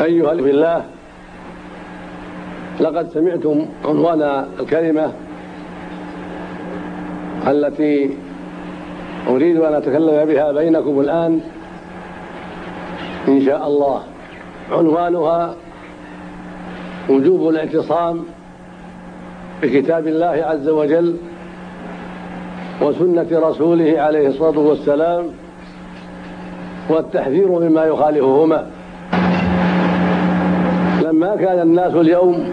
أيها بالله لقد سمعتم عنوان الكلمة التي أريد أن أتكلم بها بينكم الآن إن شاء الله. عنوانها وجوب الاعتصام بكتاب الله عز وجل وسنة رسوله عليه الصلاة والسلام والتحذير مما يخالفهما. لما كان الناس اليوم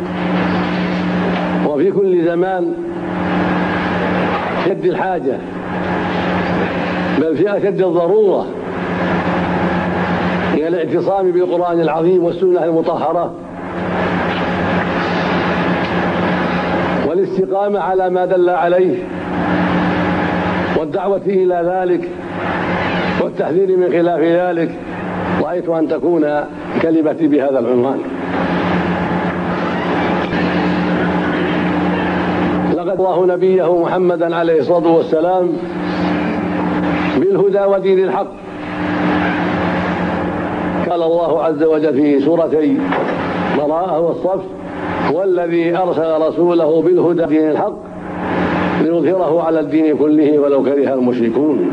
وفي كل زمان شد الحاجة بل في أشد الضرورة إلى الاعتصام بالقرآن العظيم والسنة المطهرة والاستقامة على ما دل عليه والدعوة إلى ذلك والتحذير من خلاف ذلك رأيت أن تكون كلمتي بهذا العنوان لقد الله نبيه محمدا عليه الصلاة والسلام بالهدى ودين الحق. قال الله عز وجل في سورتي براءة والصف والذي أرسل رسوله بالهدى ودين الحق ليظهره على الدين كله ولو كره المشركون.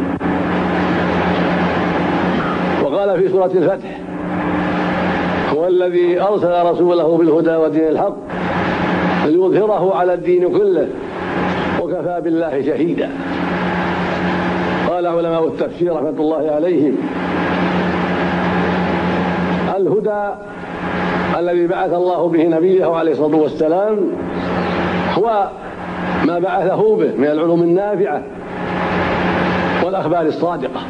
وقال في سورة الفتح هو الذي أرسل رسوله بالهدى ودين الحق ليظهره على الدين كله وكفى بالله شهيدا. قال علماء التفسير رحمة الله عليهم الهدى الذي بعث الله به نبيه عليه الصلاة والسلام هو ما بعثه به من العلوم النافعة والأخبار الصادقة.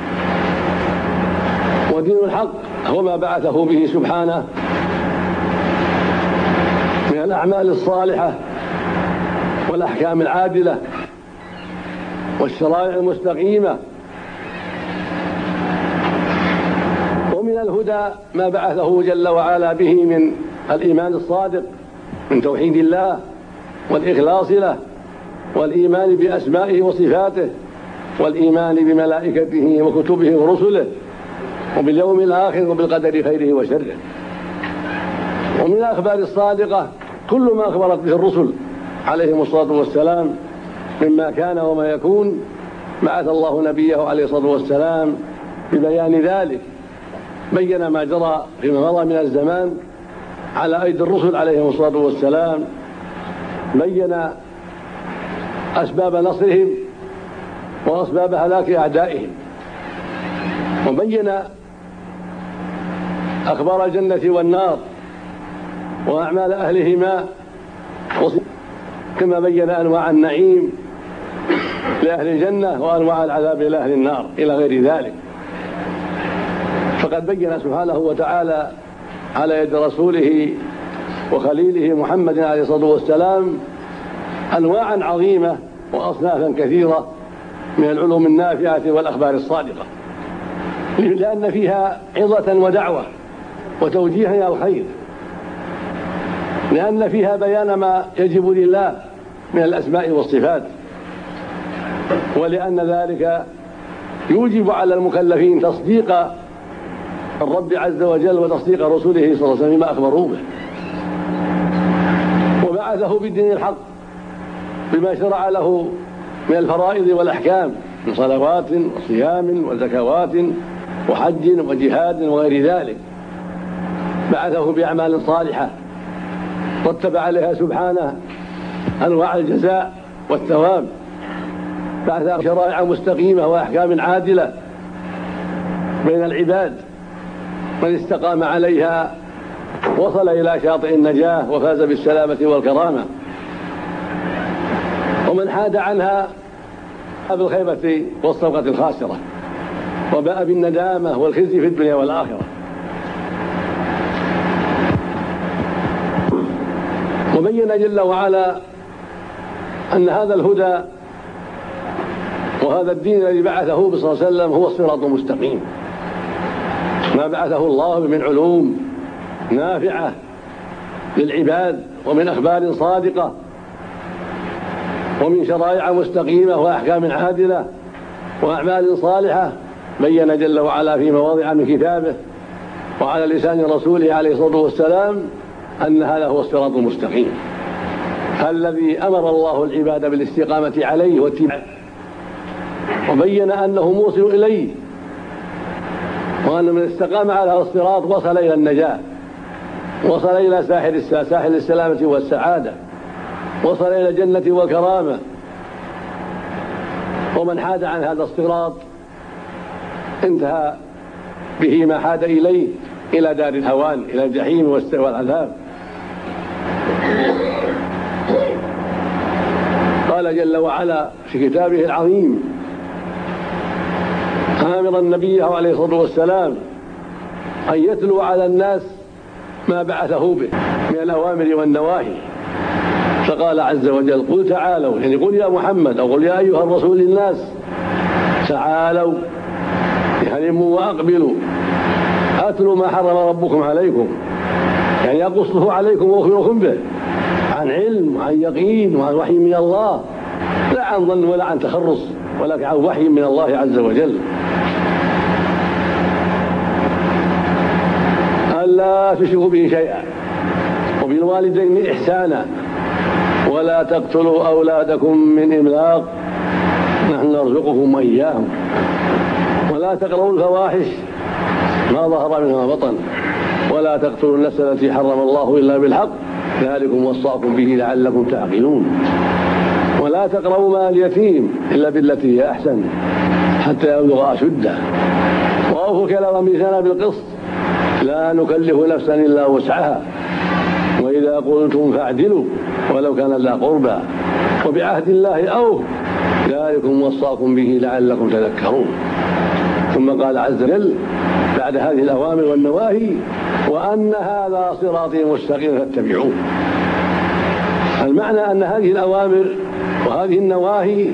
ودين الحق هو ما بعثه به سبحانه من الأعمال الصالحة والأحكام العادلة والشرائع المستقيمة. ومن الهدى ما بعثه جل وعلا به من الإيمان الصادق من توحيد الله والإخلاص له والإيمان بأسمائه وصفاته والإيمان بملائكته وكتبه ورسله وباليوم الآخر وبالقدر خيره وشره. ومن الأخبار الصادقة كل ما أخبرت به الرسل عليهم الصلاة والسلام مما كان وما يكون. بعث الله نبيه عليه الصلاة والسلام ببيان ذلك. بين ما جرى فيما مضى من الزمان على أيدي الرسل عليهم الصلاة والسلام. بين أسباب نصرهم وأسباب هلاك أعدائهم. وبين أخبار الجنة والنار وأعمال أهلهما كما بين أنواع النعيم لأهل الجنة وأنواع العذاب لأهل النار إلى غير ذلك. فقد بين سبحانه وتعالى على يد رسوله وخليله محمد عليه الصلاة والسلام أنواعا عظيمة وأصنافا كثيرة من العلوم النافعة والأخبار الصادقة لأن فيها عظة ودعوة وتوجيه إلى الخير لأن فيها بيان ما يجب لله من الأسماء والصفات. ولأن ذلك يوجب على المكلفين تصديق الرب عز وجل وتصديق رسوله صلى الله عليه وسلم بما أخبروا به. وبعثه بالدين الحق بما شرع له من الفرائض والأحكام من صلوات وصيام وزكوات وحج وجهاد وغير ذلك. بعثه بأعمال صالحة رتب عليها سبحانه أنواع الجزاء والثواب. بعث شرائع مستقيمة وأحكام عادلة بين العباد من استقام عليها وصل إلى شاطئ النجاة وفاز بالسلامة والكرامة. ومن حاد عنها بالخيبة والصفقة الخاسرة. وباء بالندامة والخزي في الدنيا والآخرة. وبين جل وعلا أن هذا الهدى وهذا الدين الذي بعثه صلى الله عليه وسلم هو الصراط المستقيم ما بعثه الله من علوم نافعة للعباد ومن أخبار صادقة ومن شرائع مستقيمة وأحكام عادلة وأعمال صالحة. بين جل وعلا في مواضع من كتابه وعلى لسان رسوله عليه الصلاة والسلام أن هذا هو الصراط المستقيم. الذي أمر الله العباد بالاستقامة عليه واتباعه وبين أنه موصل إليه وأن من استقام على الصراط وصل إلى النجاة وصل إلى ساحل ساحل السلامة والسعادة وصل إلى الجنة والكرامة. ومن حاد عن هذا الصراط انتهى به ما حاد إليه إلى دار الهوان إلى الجحيم والعذاب. قال جل وعلا في كتابه العظيم آمرا نبيه عليه الصلاة والسلام أن يتلو على الناس ما بعثه به من الأوامر والنواهي فقال عز وجل قل تعالوا يعني قل يا محمد أو قل يا أيها الرسول للناس تعالوا هلموا وأقبلوا أتلوا ما حرم ربكم عليكم يعني أقصه عليكم وأخبركم به عن علم وعن يقين وعن وحي من الله. لا عن ظن ولا عن تخرص ولكن عن وحي من الله عز وجل. ألا تشركوا به شيئا وبالوالدين إحسانا. ولا تقتلوا أولادكم من إملاق نحن نرزقكم وإياهم. ولا تقربوا الفواحش ما ظهر منها بطن. ولا تقتلوا النفس التي حرم الله إلا بالحق. ذلكم وصاكم به لعلكم تعقلون. ولا تقربوا مال اليتيم إلا بالتي هي أحسن حتى يبلغ أشده. وأوفوا كلا وميزانا بالقسط لا نكلف نفسا إلا وسعها. وإذا قلتم فاعدلوا ولو كان ذا قربى. وبعهد الله أوف ذلكم وصاكم به لعلكم تذكرون. ثم قال عز وجل بعد هذه الأوامر والنواهي وأن هذا صراطي مستقيم فاتبعوه. المعنى أن هذه الأوامر وهذه النواهي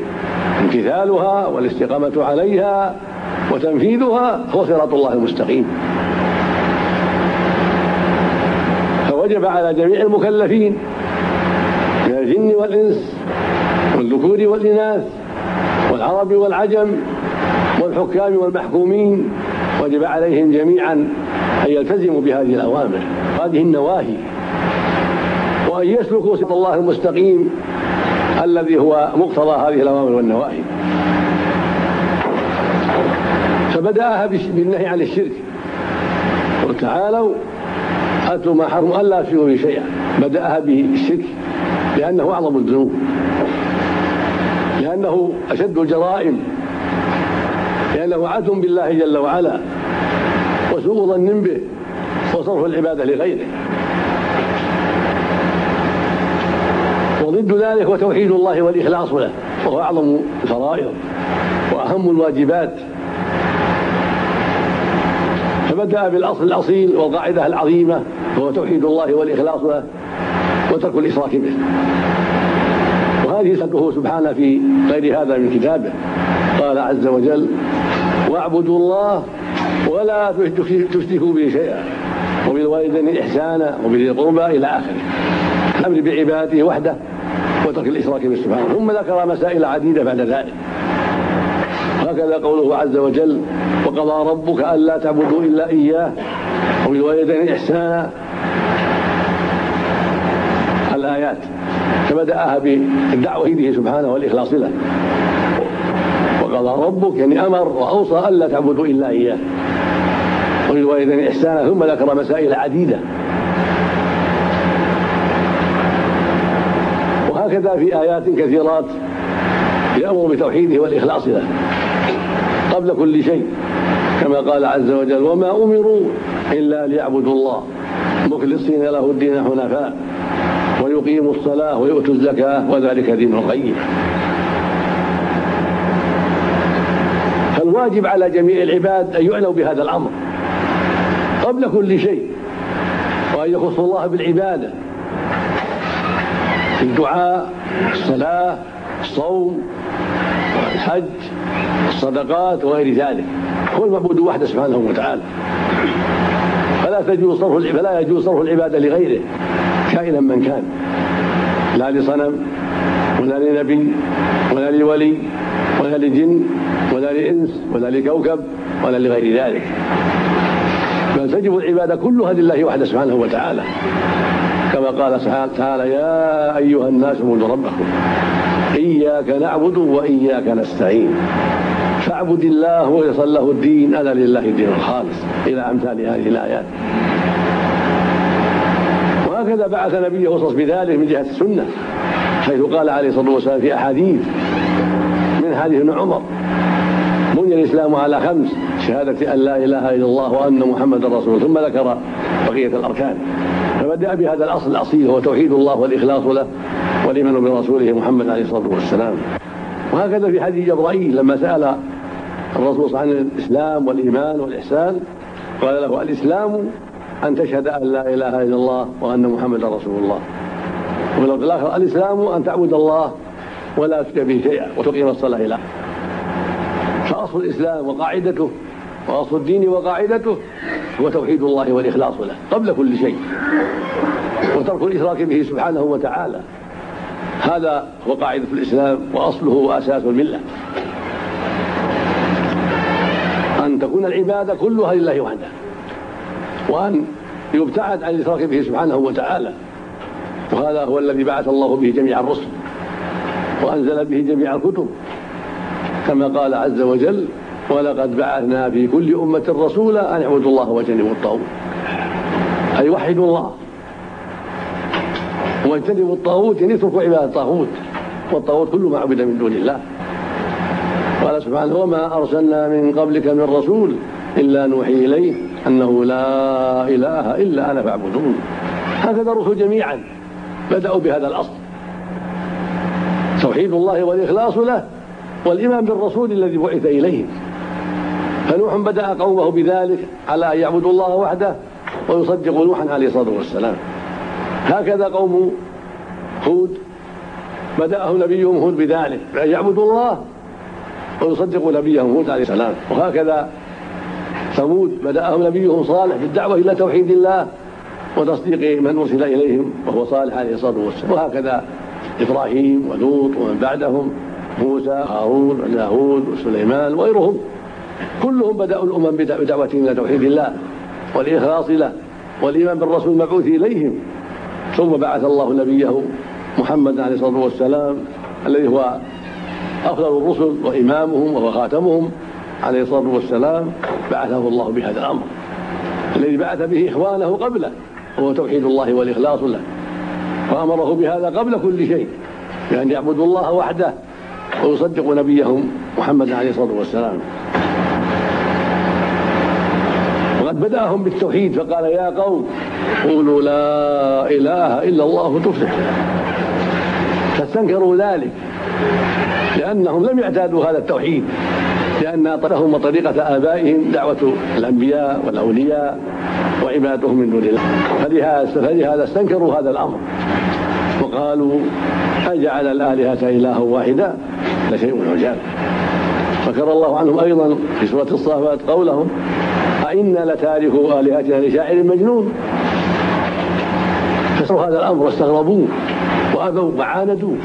امتثالها والاستقامة عليها وتنفيذها هو صراط الله المستقيم. فوجب على جميع المكلفين من الجن والإنس والذكور والإناث والعرب والعجم والحكام والمحكومين وجب عليهم جميعا أن يلتزموا بهذه الأوامر هذه النواهي. وأن يسلكوا صراط الله المستقيم الذي هو مقتضى هذه الأوامر والنواهي. فبدأها بالنهي عن الشرك. قل تعالوا أتوا ما حرم ألا تشركوا به شيئا. بدأها بالشرك لأنه أعظم الذنوب. لأنه أشد الجرائم. لأنه عدل بالله جل وعلا وسوء ظن به وصرف العبادة لغيره. وضد ذلك هو توحيد الله والإخلاص له وهو أعظم الفرائض وأهم الواجبات. فبدأ بالأصل الأصيل والقاعدة العظيمة وهو توحيد الله والإخلاص له وترك الإشراك به. وهذه سنته سبحانه في غير هذا من كتابه. قال عز وجل واعبدوا الله ولا تشركوا به شيئا وبالوالدين إحسانا وبذي القربى إلى آخره الأمر بعباده وحده وترك الإشراك به سبحانه ثم ذكر مسائل عديدة بعد ذلك. هكذا قوله عز وجل وقضى ربك ألا تعبدوا إلا إياه وبالوالدين إحسانا. الآيات فبدأها بالدعوة إليه سبحانه والإخلاص له. وقضى ربك يعني أمر وأوصى ألا تعبدوا إلا إياه. وبالوالدين إحسانا ثم ذكر مسائل عديدة. وهكذا في آيات كثيرات يأمر بتوحيده والإخلاص له قبل كل شيء كما قال عز وجل وما أمروا إلا ليعبدوا الله مخلصين له الدين حنفاء ويقيموا الصلاة ويؤتوا الزكاة وذلك دين القيم فالواجب على جميع العباد أن يعنوا بهذا الأمر. قبل كل شيء وأن يخصوا الله بالعبادة. في الدعاء الصلاة الصوم الحج الصدقات وغير ذلك. هو المعبود وحده سبحانه وتعالى. فلا تجوز صرف فلا يجوز صرف العبادة لغيره كائنا من كان. لا لصنم ولا لنبي ولا لولي ولا لجن ولا لإنس ولا لكوكب ولا لغير ذلك. بل تجب العبادة كلها لله وحده سبحانه وتعالى. كما قال سبحانه وتعالى يا أيها الناس اعبدوا ربكم إياك نعبد وإياك نستعين. فاعبد الله ويصل له الدين أنا لله الدين الخالص. إلى أمثال هذه الآيات. وهكذا بعث نبيه وصف بذلك من جهة السنة. حيث قال عليه الصلاة والسلام في أحاديث من حديث ابن عمر بني الإسلام على خمس شهادة أن لا إله إلا الله وأن محمدا رسول ثم ذكر بقية الأركان. فبدأ بهذا الأصل الأصيل هو توحيد الله والإخلاص له والإيمان برسوله محمد عليه الصلاة والسلام. وهكذا في حديث جبرائيل لما سأل الرسول عن الإسلام والإيمان والإحسان قال له الإسلام أن تشهد أن لا إله إلا الله وأن محمدا رسول الله. وفي اللفظ الآخر الإسلام أن تعبد الله ولا تشرك به شيئا وتقيم الصلاة إلى فأصل الإسلام وقاعدته وأصل الدين وقاعدته هو توحيد الله والإخلاص له قبل كل شيء. وترك الإشراك به سبحانه وتعالى. هذا هو قاعدة الإسلام وأصله وأساس الملة. أن تكون العبادة كلها لله وحده. وأن يبتعد عن الإشراك به سبحانه وتعالى. وهذا هو الذي بعث الله به جميع الرسل وأنزل به جميع الكتب. كما قال عز وجل ولقد بعثنا في كل أمة رسولا أن اعبدوا الله واجتنبوا الطاغوت. أي وحدوا الله. واجتنبوا الطاغوت يعني اتركوا عبادة الطاغوت. والطاغوت كل ما عبد من دون الله. قال سبحانه وما أرسلنا من قبلك من رسول إلا نوحي إليه أنه لا إله إلا أنا فاعبدون. هكذا الرسل جميعا. بدأوا بهذا الأصل. توحيد الله والإخلاص له والإيمان بالرسول الذي بعث إليهم فنوح بدأ قومه بذلك على أن يعبدوا الله وحده ويصدقوا نوحا عليه الصلاة والسلام. هكذا قوم هود بدأه نبيهم هود بذلك بأن يعبدوا الله ويصدقوا نبيهم هود عليه السلام. وهكذا ثمود بدأهم نبيهم صالح بالدعوة إلى توحيد الله. وتصديق من أرسل إليهم وهو صالح عليه الصلاة والسلام. وهكذا إبراهيم ولوط ومن بعدهم موسى هارون وداود وسليمان وغيرهم. كلهم بدأوا الأمم بدعوتهم إلى توحيد الله والإخلاص له والإيمان بالرسول المبعوث إليهم. ثم بعث الله نبيه محمد عليه الصلاة والسلام الذي هو أفضل الرسل وإمامهم وهو خاتمهم عليه الصلاة والسلام. بعثه الله بهذا الأمر الذي بعث به إخوانه قبله. وهو توحيد الله والإخلاص له. وأمره بهذا قبل كل شيء. بأن يعبدوا الله وحده ويصدقوا نبيهم محمد عليه الصلاة والسلام. وقد بدأهم بالتوحيد فقال يا قوم قولوا لا إله إلا الله تفلح فاستنكروا ذلك لأنهم لم يعتادوا هذا التوحيد. لأن طريقهم وطريقة آبائهم دعوة الأنبياء والأولياء وعبادتهم من دون الله. فلهذا فلهذا استنكروا هذا الأمر. وقالوا أجعل الآلهة إلها واحدا؟ لشيء عجاب. ذكر الله عنهم أيضا في سورة الصافات قولهم أئنا لتاركوا آلهتنا لشاعر مجنون. فسروا هذا الأمر واستغربوه وأبوا وعاندوه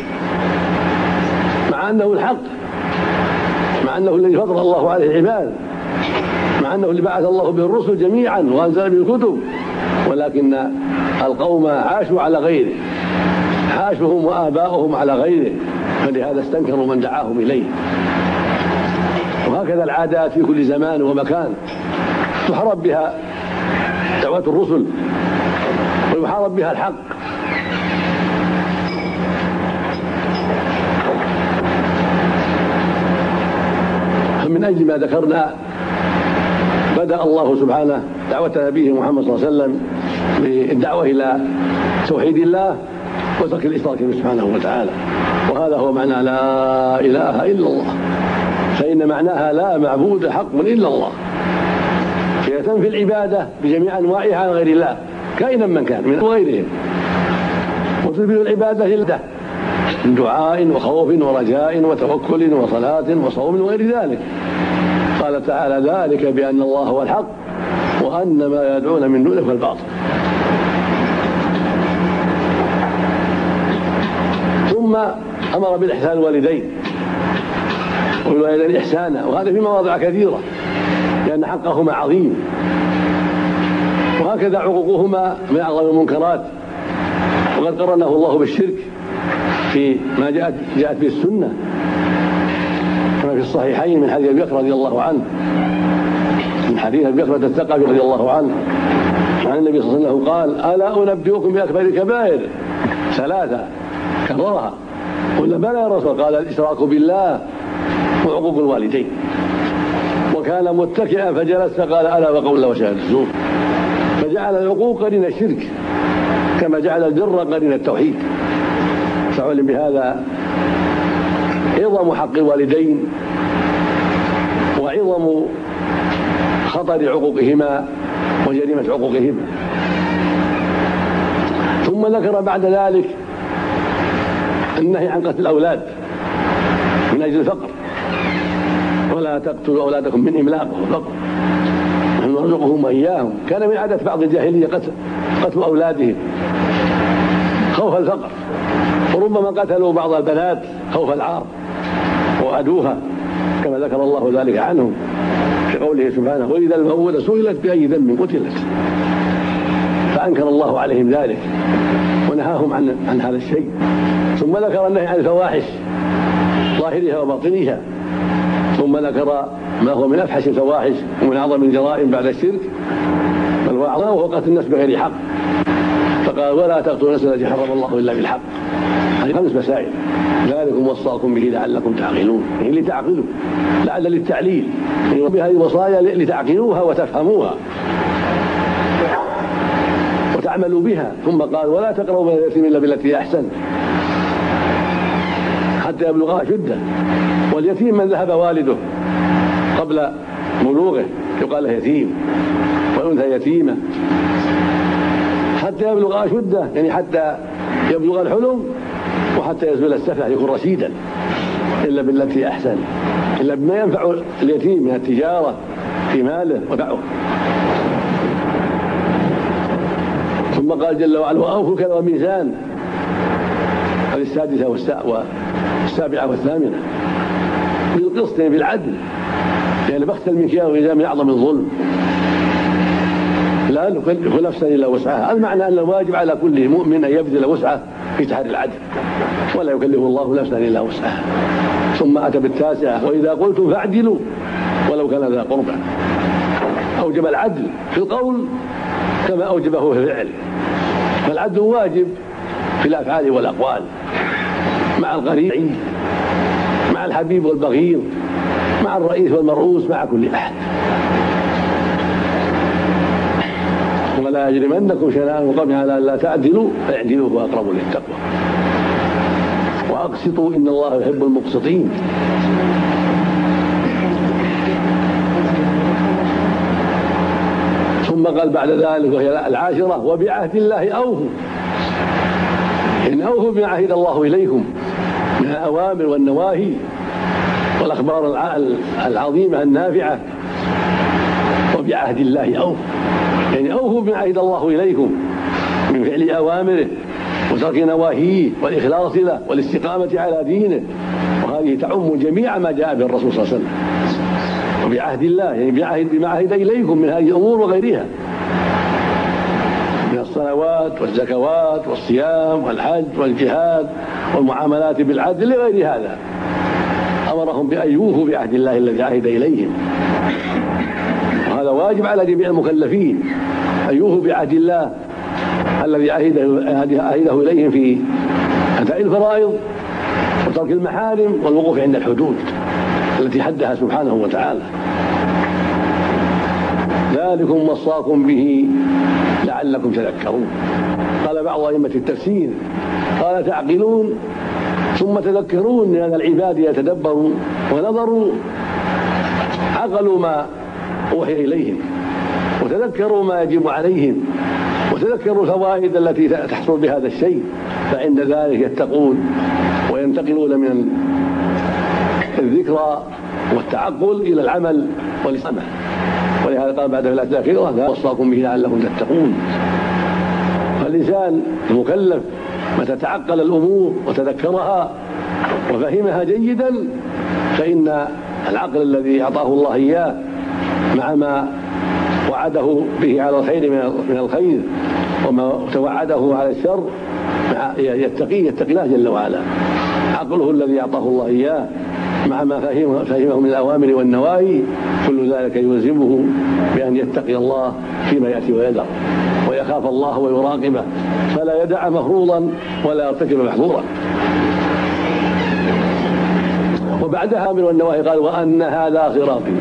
مع أنه الحق. مع أنه الذي فضل الله عليه العباد مع أنه اللي بعث الله به الرسل جميعا وأنزل به الكتب ولكن القوم عاشوا على غيره حاشهم وآباؤهم على غيره فلهذا استنكروا من دعاهم إليه. وهكذا العادات في كل زمان ومكان تحارب بها دعوة الرسل ويحارب بها الحق. فمن أجل ما ذكرنا. بدأ الله سبحانه دعوة نبيه محمد صلى الله عليه وسلم بالدعوة إلى توحيد الله وترك الإشراك به سبحانه وتعالى. وهذا هو معنى لا إله إلا الله. فإن معناها لا معبود حق إلا الله. هي تنفي العبادة بجميع أنواعها عن غير الله. كائنا من كان من غيرهم. وتثبت العبادة لله من دعاء وخوف ورجاء وتوكل وصلاة وصوم وغير ذلك. قال تعالى ذلك بأن الله هو الحق وأن ما يدعون من دونه الباطل. ثم أمر بالإحسان الوالدين والوالدين إحسانا وهذا في مواضع كثيرة لأن حقهما عظيم وهكذا عقوقهما من أعظم المنكرات وقد قرنه الله بالشرك في ما جاءت جاءت به السنة. في الصحيحين من حديث أبي بكر رضي الله عنه. من حديث أبي بكر الثقفي رضي الله عنه. عن النبي صلى الله عليه وسلم قال ألا أنبئكم بأكبر الكبائر؟ ثلاثة. كررها. قلنا بلى يا رسول قال الإشراك بالله وعقوق الوالدين. وكان متكئا فجلس فقال ألا وقول وشهاده الزور. فجعل العقوق قرين الشرك كما جعل البر قرين التوحيد. فعلم بهذا عظم حق الوالدين وعظم خطر عقوقهما وجريمة عقوقهما. ثم ذكر بعد ذلك النهي عن قتل الأولاد من أجل الفقر. ولا تقتلوا أولادكم من إملاق وفقر نحن نرزقهم وإياهم. كان من عادة بعض الجاهلية قتل قتل أولادهم خوف الفقر. وربما قتلوا بعض البنات خوف العار. وأدوها كما ذكر الله ذلك عنهم في قوله سبحانه وإذا الموءودة سئلت بأي ذنب قتلت فأنكر الله عليهم ذلك ونهاهم عن عن هذا الشيء ثم ذكر النهي عن الفواحش ظاهرها وباطنها ثم ذكر ما هو من أفحش الفواحش ومن أعظم الجرائم بعد الشرك بل واعظمه وهو قتل النفس بغير حق فقال ولا تقتلوا النفس التي حرم الله إلا بالحق. هذه خمس مسائل. ذلكم وصاكم به لعلكم تعقلون. يعني لتعقلوا. لعل للتعليل. يعني بهذه الوصايا لتعقلوها وتفهموها. وتعملوا بها. ثم قال ولا تقربوا من اليتيم إلا بالتي أحسن. حتى يبلغ اشده واليتيم من ذهب والده قبل بلوغه يقال له يتيم. والأنثى يتيمة. يبلغ أشده يعني حتى يبلغ الحلم وحتى يزول السفه يكون رشيدا إلا بالتي أحسن إلا بما ينفع اليتيم من التجارة في ماله ودعوه. ثم قال جل وعلا وأوفوا كذا وميزان هذه السادسة والسابعة والثامنة. بالقسط يعني بالعدل يعني بخس المكيال والميزان من أعظم الظلم. لا نكلف نفسا الا وسعها. المعنى أن الواجب على كل مؤمن أن يبذل وسعه في تحري العدل. ولا يكلف الله نفسا إلا وسعها. ثم أتى بالتاسعة وإذا قلتم فاعدلوا ولو كان ذا قربى. أوجب العدل في القول كما أوجبه في الفعل. فالعدل واجب في الأفعال والأقوال. مع القريب مع الحبيب والبغيض مع الرئيس والمرؤوس مع كل أحد. ولا يجرمنكم شنآن قوم على لا تعدلوا فاعدلوا هو أقرب للتقوى. وأقسطوا إن الله يحب المقسطين. ثم قال بعد ذلك وهي العاشرة وبعهد الله أوفوا. إن أوفوا بما عهد الله إليكم من الأوامر والنواهي والأخبار العظيمة النافعة وبعهد الله أوفوا. يعني اوفوا بما عهد الله إليكم من فعل أوامره وترك نواهيه والإخلاص له والاستقامة على دينه وهذه تعم جميع ما جاء به الرسول صلى الله عليه وسلم. وبعهد الله يعني بعهد بما عهد إليكم من هذه الأمور وغيرها. من الصلوات والزكوات والصيام والحج والجهاد والمعاملات بالعدل لغير هذا. أمرهم بأن يوفوا بعهد الله الذي عهد إليهم. وهذا واجب على جميع المكلفين أن يوفوا بعهد الله الذي عهده عهده إليهم في أداء الفرائض وترك المحارم والوقوف عند الحدود التي حدها سبحانه وتعالى. ذلكم وصاكم به لعلكم تذكرون. قال بعض أئمة التفسير قال تعقلون ثم تذكرون لأن العباد يتدبروا ونظروا عقلوا ما أوحي إليهم وتذكروا ما يجب عليهم وتذكروا الفوائد التي تحصل بهذا الشيء فعند ذلك يتقون وينتقلون من الذكرى والتعقل إلى العمل والاستقامه ولهذا قال بعد لا الاخره وصاكم به لعلكم تتقون. فالإنسان المكلف متى تعقل الأمور وتذكرها وفهمها جيدا فإن العقل الذي أعطاه الله إياه مع ما وعده به على الخير من الخير وما توعده على الشر يتقي يتقي الله جل وعلا. عقله الذي أعطاه الله إياه مع ما فهمه, فهمه من الأوامر والنواهي كل ذلك يلزمه بأن يتقي الله فيما يأتي ويذر ويخاف الله ويراقبه فلا يدع مفروضا ولا يرتكب محظورا. وبعدها من والنواهي قال وأن هذا صراطي.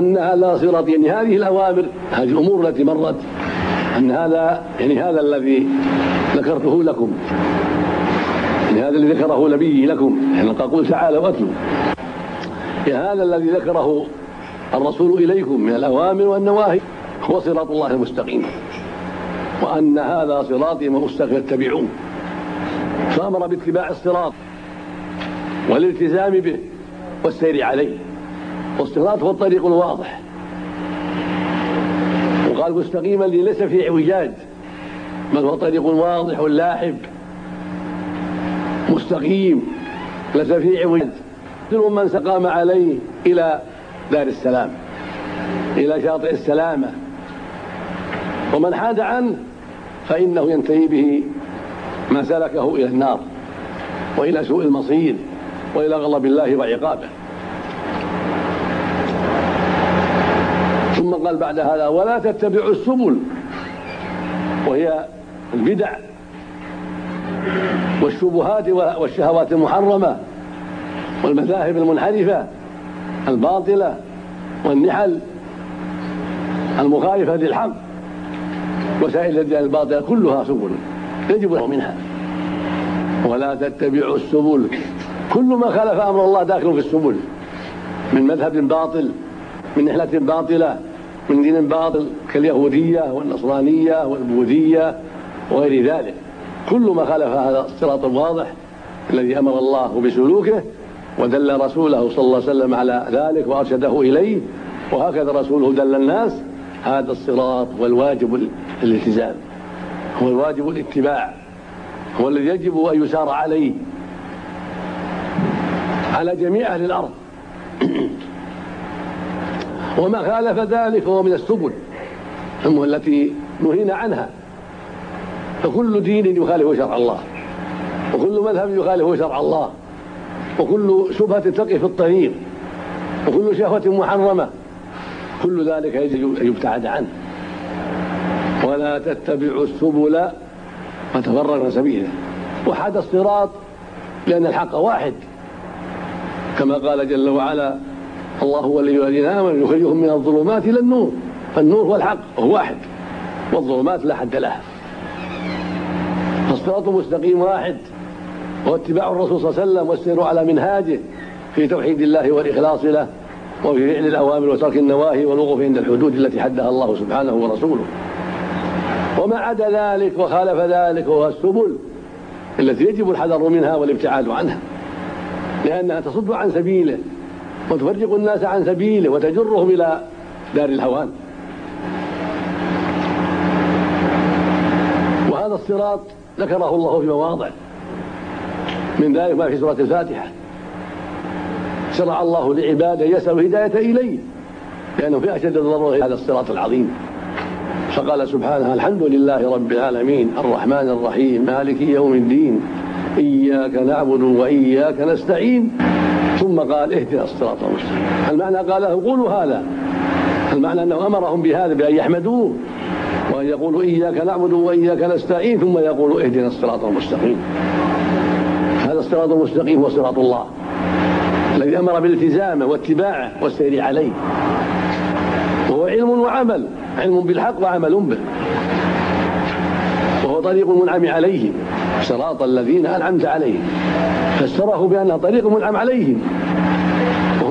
وأن هذا صراط يعني هذه الأوامر هذه الأمور التي مرت أن هذا يعني هذا الذي ذكرته لكم. يعني هذا الذي ذكره نبيي لكم. يعني قل تعالى واتلوا يعني هذا الذي ذكره الرسول إليكم من الأوامر والنواهي هو صراط الله المستقيم. وأن هذا صراطي مستقيم اتبعوه. فأمر باتباع الصراط والالتزام به والسير عليه. والصراط هو الطريق الواضح. وقال مستقيما ليس فيه اعوجاج بل هو طريق واضح لاحب مستقيم ليس فيه اعوجاج. من سقام عليه إلى دار السلام إلى شاطئ السلامة. ومن حاد عنه فإنه ينتهي به ما سلكه إلى النار وإلى سوء المصير وإلى غضب الله وعقابه. ثم قال بعد هذا ولا تتبعوا السبل. وهي البدع والشبهات والشهوات المحرمة والمذاهب المنحرفة الباطلة والنحل المخالفة للحق. وسائل الدين الباطلة كلها سبل. يجب منها. ولا تتبعوا السبل. كل ما خالف أمر الله داخل في السبل. من مذهب باطل من نحلة باطلة. من دين باطل كاليهودية والنصرانية والبوذية وغير ذلك. كل ما خالف هذا الصراط الواضح الذي أمر الله بسلوكه ودل رسوله صلى الله عليه وسلم على ذلك وأرشده إليه وهكذا رسوله دل الناس هذا الصراط والواجب الالتزام هو الواجب الاتباع هو الذي يجب أن يسار عليه على جميع أهل الأرض. وما خالف ذلك فهو من السبل التي نهينا عنها. فكل دين يخالف شرع الله وكل مذهب يخالف شرع الله وكل شبهة تقي في الطريق وكل شهوة محرمة. كل ذلك يجب أن يبتعد عنه. ولا تتبعوا السبل فتفرق سبيله. وحد الصراط لأن الحق واحد. كما قال جل وعلا الله هو الذي الذين امنوا يخرجهم من الظلمات إلى النور. فالنور هو الحق هو واحد. والظلمات لا حد لها. فالصراط المستقيم واحد. هو اتباع الرسول صلى الله عليه وسلم والسير على منهاجه في توحيد الله والإخلاص له وفي فعل الأوامر وترك النواهي والوقوف عند الحدود التي حدها الله سبحانه ورسوله. وما عدا ذلك وخالف ذلك هو السبل التي يجب الحذر منها والابتعاد عنها. لأنها تصد عن سبيله. وتفرق الناس عن سبيله وتجرهم إلى دار الهوان. وهذا الصراط ذكره الله في مواضع. من ذلك ما في سورة الفاتحة. شرع الله لعباده يسأل الهداية إليه لأنه في أشد الضرورة هذا الصراط العظيم. فقال سبحانه الحمد لله رب العالمين الرحمن الرحيم مالك يوم الدين إياك نعبد وإياك نستعين. ثم قال اهدنا الصراط المستقيم. المعنى قال له قولوا هذا. المعنى انه أمرهم بهذا بأن يحمدوه وأن يقولوا إياك نعبد وإياك نستعين ثم يقولوا اهدنا الصراط المستقيم. هذا الصراط المستقيم هو صراط الله. الذي أمر بالالتزامه واتباعه والسير عليه. وهو علم وعمل. علم بالحق وعمل به. وهو طريق المنعم عليهم. صراط الذين أنعمت عليهم. فسره بأنها طريق منعم عليهم.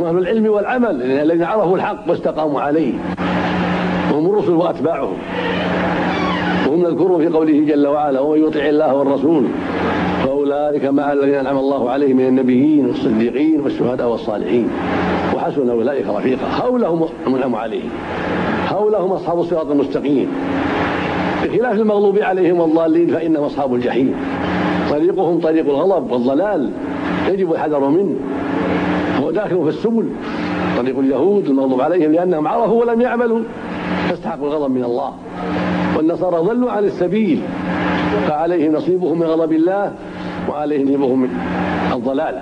أهل العلم والعمل الذين عرفوا الحق واستقاموا عليه. وهم الرسل وأتباعهم. وهم نذكرهم في قوله جل وعلا ومن يطع الله والرسول فأولئك مع الذين أنعم الله عليهم من النبيين والصديقين والشهداء والصالحين. وحسن أولئك رفيقا. هؤلاء المنعم عليهم. هؤلاء هم أصحاب الصراط المستقيم. بخلاف المغلوب عليهم والضالين فإنهم أصحاب الجحيم. طريقهم طريق الغضب والضلال. يجب الحذر منه. داخل في السبل. طريق اليهود المغضوب عليهم لأنهم عرفوا ولم يعملوا. فاستحقوا الغضب من الله. والنصارى ضلوا عن السبيل. فعليهم نصيبهم من غضب الله وعليهم نصيبهم من الضلاله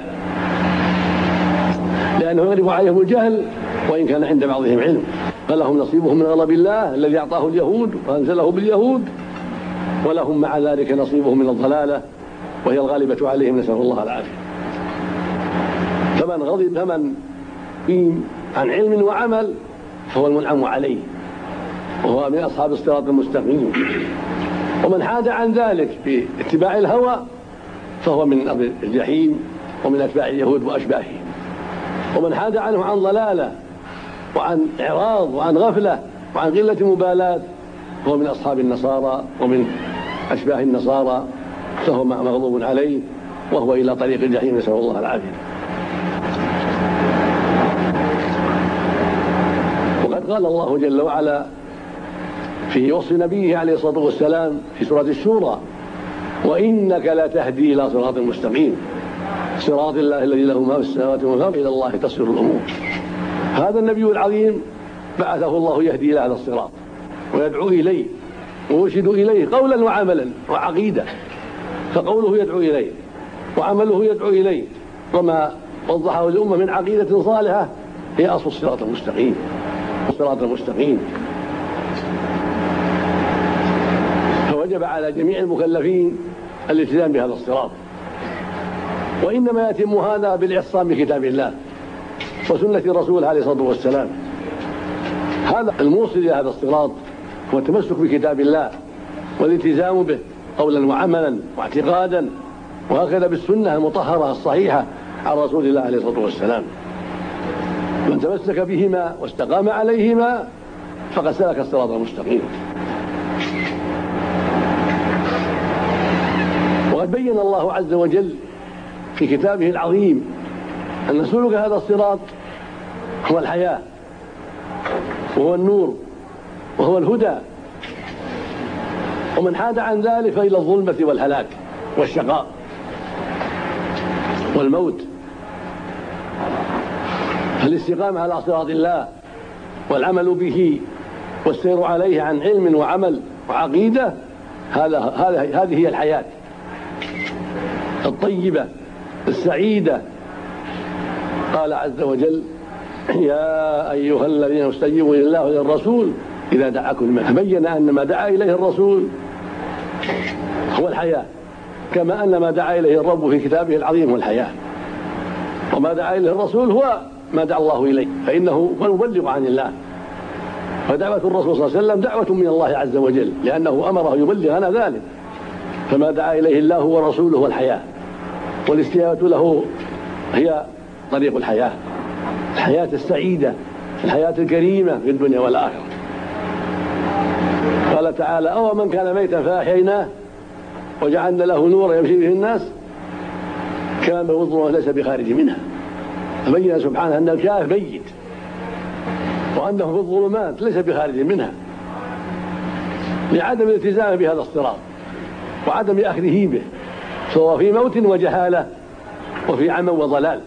لأنه يغلب عليهم الجهل وإن كان عند بعضهم علم. فلهم نصيبهم من غضب الله الذي أعطاه اليهود وأنزله باليهود. ولهم مع ذلك نصيبهم من الضلالة. وهي الغالبة عليهم نسأل الله العافية. فمن غضب فمن عن علم وعمل فهو المنعم عليه وهو من أصحاب الصراط المستقيم. ومن حاد عن ذلك باتباع الهوى فهو من أرض الجحيم ومن أتباع اليهود وأشباههم ومن حاد عنه عن ضلاله وعن إعراض وعن غفلة وعن قلة مبالاة فهو من أصحاب النصارى ومن أشباه النصارى فهو مغضوب عليه وهو إلى طريق الجحيم نسأل الله العافية وقد قال الله جل وعلا في وصف نبيه عليه الصلاة والسلام في سورة الشورى وإنك لتهدي إلى صراط مستقيم. صراط الله الذي له ما في السماوات والأرض إلى الله تصير الأمور. هذا النبي العظيم بعثه الله يهدي إلى هذا الصراط ويدعو إليه ويرشد إليه قولا وعملا وعقيدة فقوله يدعو إليه وعمله يدعو إليه وما وضحه الأمة من عقيدة صالحة هي أصل الصراط المستقيم. الصراط المستقيم. فوجب على جميع المكلفين الالتزام بهذا الصراط. وإنما يتم هذا بالإعصام بكتاب الله وسنة الرسول عليه الصلاة والسلام. هذا الموصل إلى هذا الصراط هو التمسك بكتاب الله والالتزام به قولا وعملا واعتقادا وهكذا بالسنة المطهرة الصحيحة عن رسول الله عليه الصلاة والسلام. من تمسك بهما واستقام عليهما فقد سلك الصراط المستقيم. وقد بين الله عز وجل في كتابه العظيم أن سلوك هذا الصراط هو الحياة وهو النور وهو الهدى. ومن حاد عن ذلك فإلى الظلمة والهلاك والشقاء والموت. فالاستقامة على صراط الله والعمل به والسير عليه عن علم وعمل وعقيدة هذا هذه هي الحياة. الطيبة السعيدة. قال عز وجل يا أيها الذين استجيبوا لله وللرسول إذا دعاكم لما تبين أن ما دعا إليه الرسول هو الحياة كما أن ما دعا إليه الرب في كتابه العظيم هو الحياة. وما دعا إليه الرسول هو ما دعا الله إليه فإنه المبلغ عن الله. فدعوة الرسول صلى الله عليه وسلم دعوة من الله عز وجل لأنه أمره يبلغنا ذلك. فما دعا إليه الله ورسوله هو الحياة والاستجابة له هي طريق الحياة. الحياة السعيدة الحياة الكريمة في الدنيا والآخرة. قال تعالى أو من كان ميتا فأحييناه وجعلنا له نورا يمشي به الناس كان وضوء ليس بخارج منها. فبين سبحانه أن الكافر ميت وأنه في الظلمات ليس بخارج منها لعدم الالتزام بهذا الصراط وعدم أخذه به فهو في موت وجهالة وفي عمى وضلال.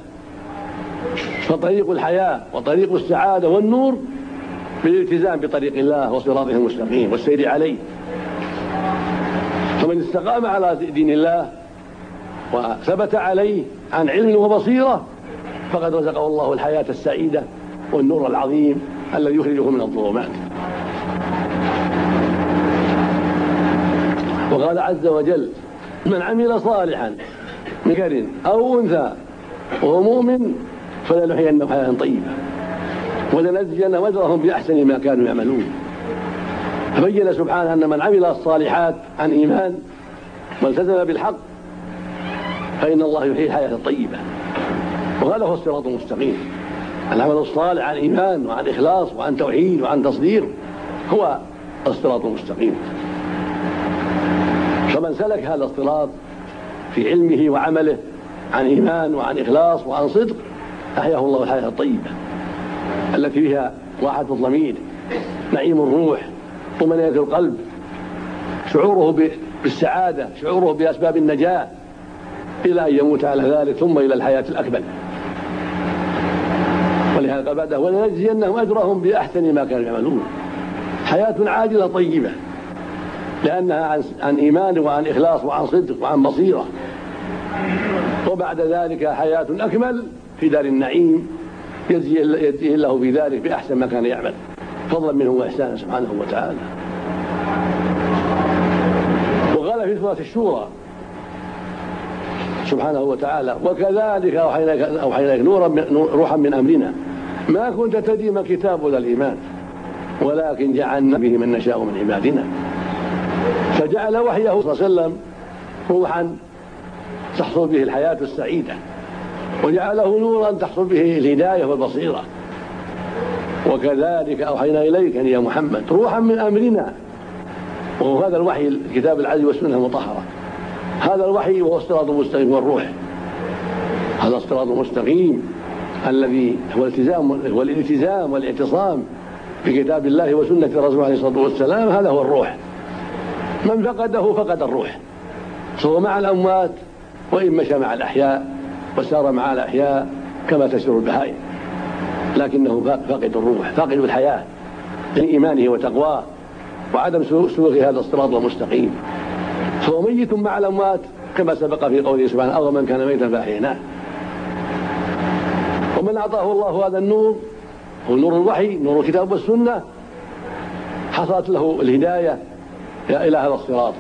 فطريق الحياة وطريق السعادة والنور بالالتزام بطريق الله وصراطه المستقيم والسير عليه. فمن استقام على دين الله وثبت عليه عن علم وبصيرة فقد رزقه الله الحياة السعيدة والنور العظيم الذي يخرجه من الظلمات. وقال عز وجل من عمل صالحا ذكر أو أنثى وهو مؤمن فلنحيينه حياة طيبة ولنجزينهم أجرهم بأحسن ما كانوا يعملون. فبين سبحانه أن من عمل الصالحات عن إيمان والتزم بالحق فإن الله يحيي الحياة الطيبة. وهذا هو الصراط المستقيم. العمل الصالح عن إيمان وعن إخلاص وعن توحيد وعن تصديق هو الصراط المستقيم. فمن سلك هذا الصراط في علمه وعمله عن إيمان وعن إخلاص وعن صدق أحياه الله الحياة الطيبة التي فيها راحة الضمير نعيم الروح طمأنينة القلب شعوره بالسعادة شعوره بأسباب النجاة إلى أن يموت على ذلك ثم إلى الحياة الأكمل. بعده ولنجزينهم أجرهم بأحسن ما كانوا يعملون. حياة عاجلة طيبة لأنها عن, عن إيمان وعن إخلاص وعن صدق وعن بصيرة. وبعد ذلك حياة أكمل في دار النعيم يجزي الله في ذلك بأحسن ما كان يعمل. فضلا منه وإحسانا سبحانه وتعالى. وقال في سورة الشورى سبحانه وتعالى وكذلك أوحينا أوحينا نورا روحا من أمرنا. ما كنت تدري ما كتاب ولا الإيمان ولكن جعلنا به من نشاء من عبادنا. فجعل وحيه صلى الله عليه وسلم روحا تحصل به الحياة السعيدة وجعله نورا تحصل به الهداية والبصيرة. وكذلك أوحينا إليك يا محمد روحا من أمرنا. وهو هذا الوحي الكتاب العزيز والسنة المطهرة. هذا الوحي وهو الصراط المستقيم والروح. هذا الصراط المستقيم. الذي هو الالتزام هو الالتزام والاعتصام بكتاب الله وسنة رسوله عليه الصلاة والسلام هذا هو الروح. من فقده فقد الروح. سواء مع الأموات وإن مشى مع الأحياء وسار مع الأحياء كما تسير البهائم. لكنه فاقد الروح فاقد الحياة من إيمانه وتقواه وعدم سلوك هذا الصراط المستقيم. فهو ميت مع الأموات كما سبق في قوله سبحانه أو من كان ميتا فأحييناه. ومن أعطاه الله هذا النور هو نور الوحي نور الكتاب والسنة. حصلت له الهداية إلى هذا الصراط.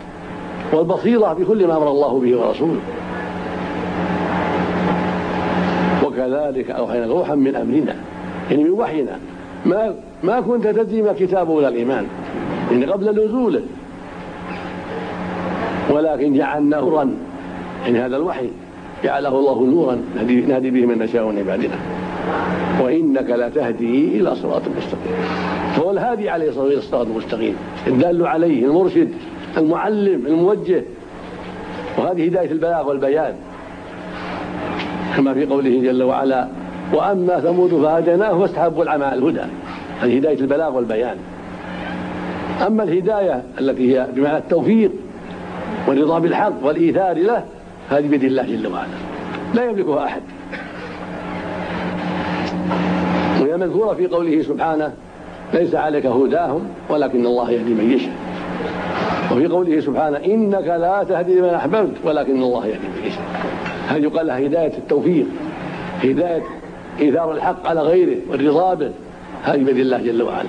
والبصيرة بكل ما أمر الله به ورسوله. وكذلك أوحينا روحا من أمرنا يعني من وحينا. ما ما كنت تدري ما كتابه ولا الإيمان يعني قبل نزوله. ولكن جعلناه نورا يعني هذا الوحي. جعله الله نورا. نهدي به من نشاء من عبادنا. وإنك لتهدي إلى صراط مستقيم. فهو الهادي عليه الصلاة والسلام الصراط المستقيم الدال عليه المرشد المعلم الموجه. وهذه هداية البلاغ والبيان. كما في قوله جل وعلا وأما ثمود فهديناه واستحبوا العمى الهدى. هذه هداية البلاغ والبيان. أما الهداية التي هي بمعنى التوفيق والرضا بالحق والإيثار له هذه بيد الله جل وعلا. لا يملكها أحد. وهي مذكورة في قوله سبحانه ليس عليك هداهم ولكن الله يهدي من يشاء. وفي قوله سبحانه إنك لا تهدي من أحببت ولكن الله يهدي من يشاء. هذه يقال لها هداية التوفيق هداية إيثار الحق على غيره والرضا به. هذه بيد الله جل وعلا.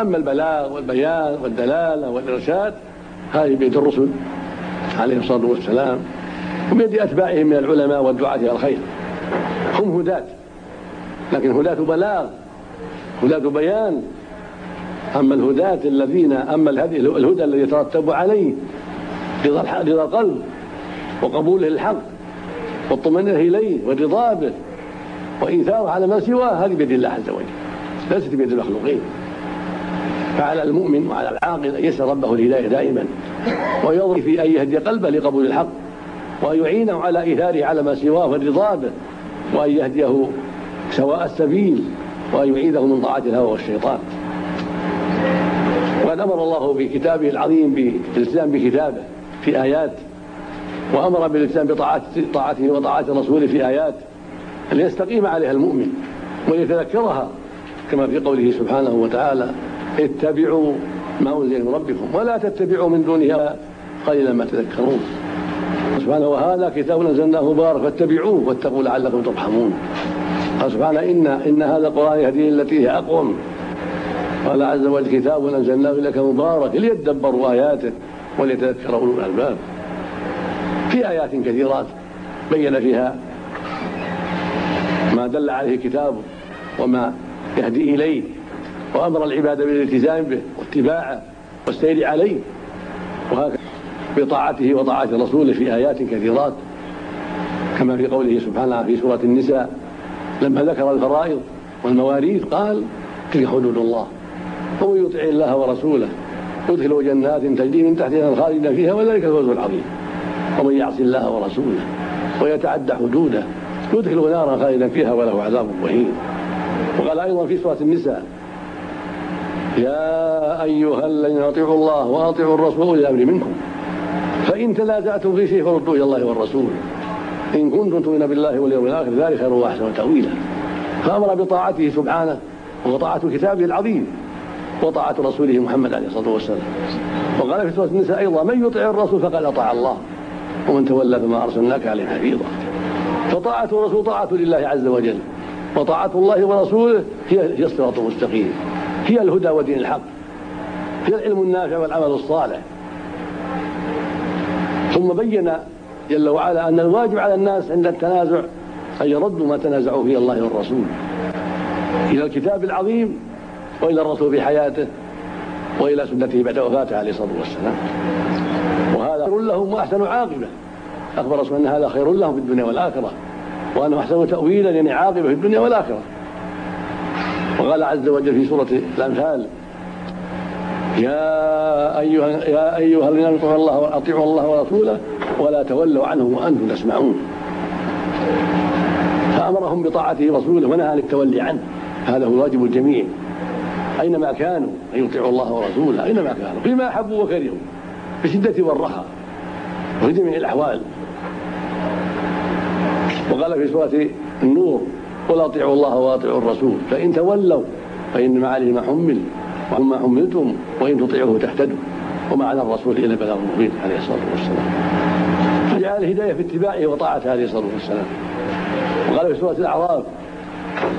أما البلاغ والبيان والدلالة والإرشاد هذه بيد الرسل عليه الصلاة والسلام. وبيد أتباعهم من العلماء والدعاة إلى الخير. هم هداة لكن هداة بلاغ هداة بيان. أما الهداة الذين أما الهدى, الهدى الذي يترتب عليه رضا رضا القلب وقبوله الحق والطمأنينة إليه والرضا به وإيثاره على ما سواه هذه بيد الله عز وجل ليست بيد المخلوقين. فعلى المؤمن وعلى العاقل أن يسأل ربه الهداية دائما ويضرب في أن يهدي قلبه لقبول الحق. وأن يعينه على إيثاره على ما سواه والرضا به وأن يهديه سواء السبيل وأن يعيده من طاعة الهوى والشيطان. وقد أمر الله في كتابه العظيم بالالتزام بكتابه في آيات. وأمر بالالتزام بطاعته وطاعة رسوله في آيات. ليستقيم عليها المؤمن وليتذكرها كما في قوله سبحانه وتعالى اتبعوا ما أنزل من ربكم ولا تتبعوا من دونها قليلا ما تذكرون. سبحانه وهذا كتاب أنزلناه مبارك فاتبعوه واتقوا لعلكم ترحمون. قال سبحانه إن إن هذا القرآن يهدي التي هي أقوم. قال عز وجل كتاب أنزلناه إليك مبارك ليدبروا آياته وليتذكر أولو الألباب. في آيات كثيرات بين فيها ما دل عليه كتابه وما يهدي إليه وأمر العباد بالالتزام به واتباعه والسير عليه. وهكذا بطاعته وطاعة رسوله في آيات كثيرات كما في قوله سبحانه في سورة النساء لما ذكر الفرائض والمواريث قال تلك حدود الله ومن يطع الله ورسوله يدخل جنات تجري من تحتها الخالدين فيها وذلك الفوز العظيم. ومن يعص الله ورسوله ويتعدى حدوده يدخل نارا خالدا فيها وله عذاب مهين. وقال أيضا في سورة النساء يا أيها الذين أطيعوا الله وأطيعوا الرسول اولي الامر منكم فإن تنازعتم في شيء فردوا إلى الله والرسول. إن كنتم تؤمنون بالله واليوم الآخر ذلك خير وأحسن تأويلا. فأمر بطاعته سبحانه وطاعة كتابه العظيم وطاعة رسوله محمد عليه الصلاة والسلام. وقال في سورة النساء أيضا من يطع الرسول فقد أطاع الله ومن تولى فما أرسلناك عليه حفيظا. فطاعة الرسول طاعة لله عز وجل وطاعة الله ورسوله هي الصراط المستقيم هي الهدى ودين الحق هي العلم النافع والعمل الصالح. ثم بين جل وعلا أن الواجب على الناس عند التنازع أن يردوا ما تنازعوا فيه الله والرسول. إلى الكتاب العظيم وإلى الرسول في حياته وإلى سنته بعد وفاته عليه الصلاة والسلام. وهذا خير لهم وأحسن عاقبة. أخبر رسول أن هذا خير لهم في الدنيا والآخرة. وأنه أحسن تأويلا يعني عاقبة في الدنيا والآخرة. وقال عز وجل في سورة الأمثال يا أيها يا أيها الذين آمنوا الله وأطيعوا الله ورسوله ولا تولوا عنه وأنتم تسمعون. فأمرهم بطاعته ورسوله ونهى عن التولي عنه. هذا هو واجب الجميع. أينما كانوا أن يطيعوا الله ورسوله أينما كانوا فيما أحبوا وكرهوا في والرخاء وفي جميع الأحوال. وقال في سورة النور قل أطيعوا الله وأطيعوا الرسول فإن تولوا فإنما عليه ما حمل وما حملتم وإن تطيعوه تهتدوا. وما على الرسول إلا بلاغ مبين عليه الصلاة والسلام. فجعل الهداية في اتباعه وطاعته عليه الصلاة والسلام. وقال في سورة الأعراف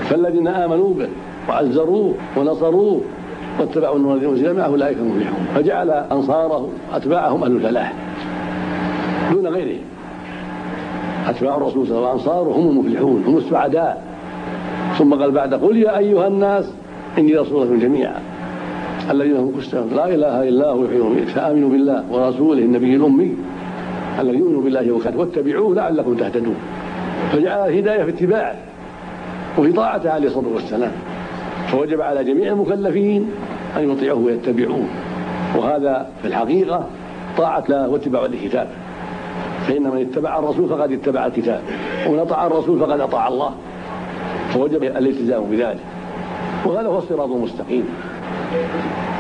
فالذين آمنوا به وعزروه ونصروه واتبعوا النور الذي أنزل معه أولئك المفلحون. فجعل انصاره أتباعهم أهل الفلاح. دون غيرهم. أتباع الرسول صلى الله عليه وسلم وأنصاره هم المفلحون هم السعداء. ثم قال بعد قل يا أيها الناس إني رسول الله جميعا. الذين هم كستهم لا إله إلا هو يحيي ويميت. فآمنوا بالله ورسوله النبي الأمي الذي يؤمن بالله وكتبه واتبعوه لعلكم تهتدون. فجعل الهداية في اتباعه وفي طاعته عليه الصلاة والسلام. فوجب على جميع المكلفين أن يطيعوه ويتبعوه. وهذا في الحقيقة طاعة له واتباع لكتابه. فإن من اتبع الرسول فقد اتبع الكتاب. ومن أطاع الرسول فقد أطاع الله. فوجب الالتزام بذلك. وهذا هو الصراط المستقيم.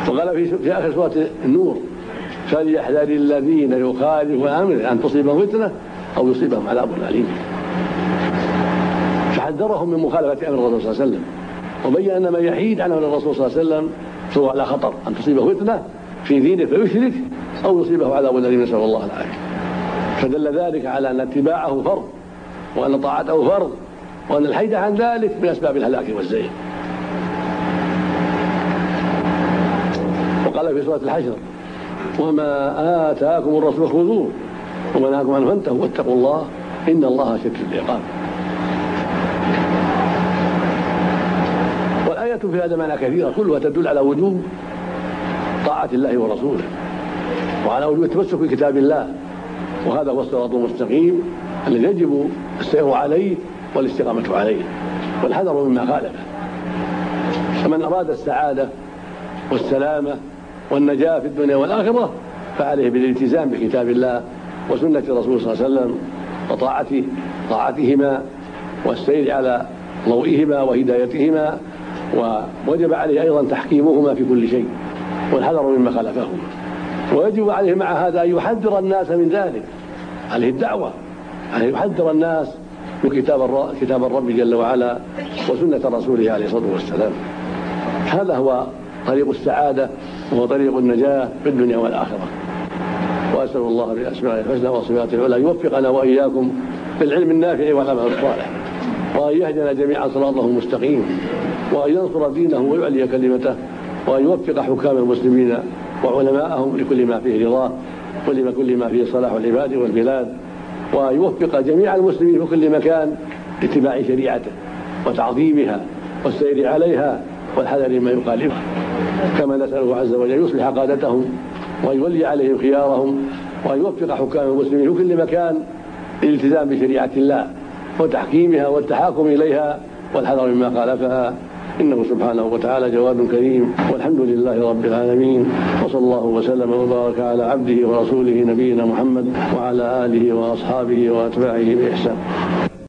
وقال في, في آخر سورة النور فليحذر الذين يخالفون أمره أن تصيبهم فتنة أو يصيبهم عذاب أليم. فحذرهم من مخالفة أمر الرسول صلى الله عليه وسلم. وبين أن من يحيد عنه الرسول صلى الله عليه وسلم فهو على خطر أن تصيبه فتنة في دينه فيشرك أو يصيبه عذاب الذي نسأل الله العافية. فدل ذلك على أن اتباعه فرض وأن طاعته فرض وأن الحيد عن ذلك من أسباب الهلاك والزيغ. وقال في سوره الحشر وما آتاكم الرسول خذوه وما نهاكم عنه فانتهوا واتقوا الله إن الله شديد العقاب. والآيات في هذا معنى كثيرة كلها تدل على وجوب طاعة الله ورسوله وعلى وجوب التمسك بكتاب الله وهذا هو الصراط المستقيم الذي يجب السير عليه والاستقامة عليه والحذر مما خالفه. فمن أراد السعادة والسلامة والنجاة في الدنيا والآخرة فعليه بالالتزام بكتاب الله وسنة الرسول صلى الله عليه وسلم وطاعته طاعتهما والسير على ضوئهما وهدايتهما ووجب عليه أيضا تحكيمهما في كل شيء والحذر مما خالفهما ويجب عليه مع هذا أن يحذر الناس من ذلك. عليه الدعوة أن يحذر الناس كتاب كتاب الرب جل وعلا وسنة رسوله عليه الصلاة والسلام. هذا هو طريق السعادة وهو طريق النجاة في الدنيا والآخرة. وأسأل الله بأسمائه الحسنى وصفاته العلى يوفقنا وإياكم بالعلم النافع والعمل الصالح. وأن يهدنا جميعا صراطه المستقيم. وأن ينصر دينه ويعلي كلمته. وأن يوفق حكام المسلمين وعلماءهم لكل ما فيه رضاه ولكل ما فيه صلاح العباد والبلاد. وأن يوفق جميع المسلمين في كل مكان لاتباع شريعته وتعظيمها والسير عليها والحذر مما يخالفها. كما نسأله عز وجل يصلح قادتهم وأن يولي عليهم خيارهم وأن يوفق حكام المسلمين في كل مكان للالتزام بشريعة الله وتحكيمها والتحاكم إليها والحذر مما خالفها. إنه سبحانه وتعالى جواد كريم. والحمد لله رب العالمين. وصلى الله وسلم وبارك على عبده ورسوله نبينا محمد وعلى آله وأصحابه وأتباعه بإحسان.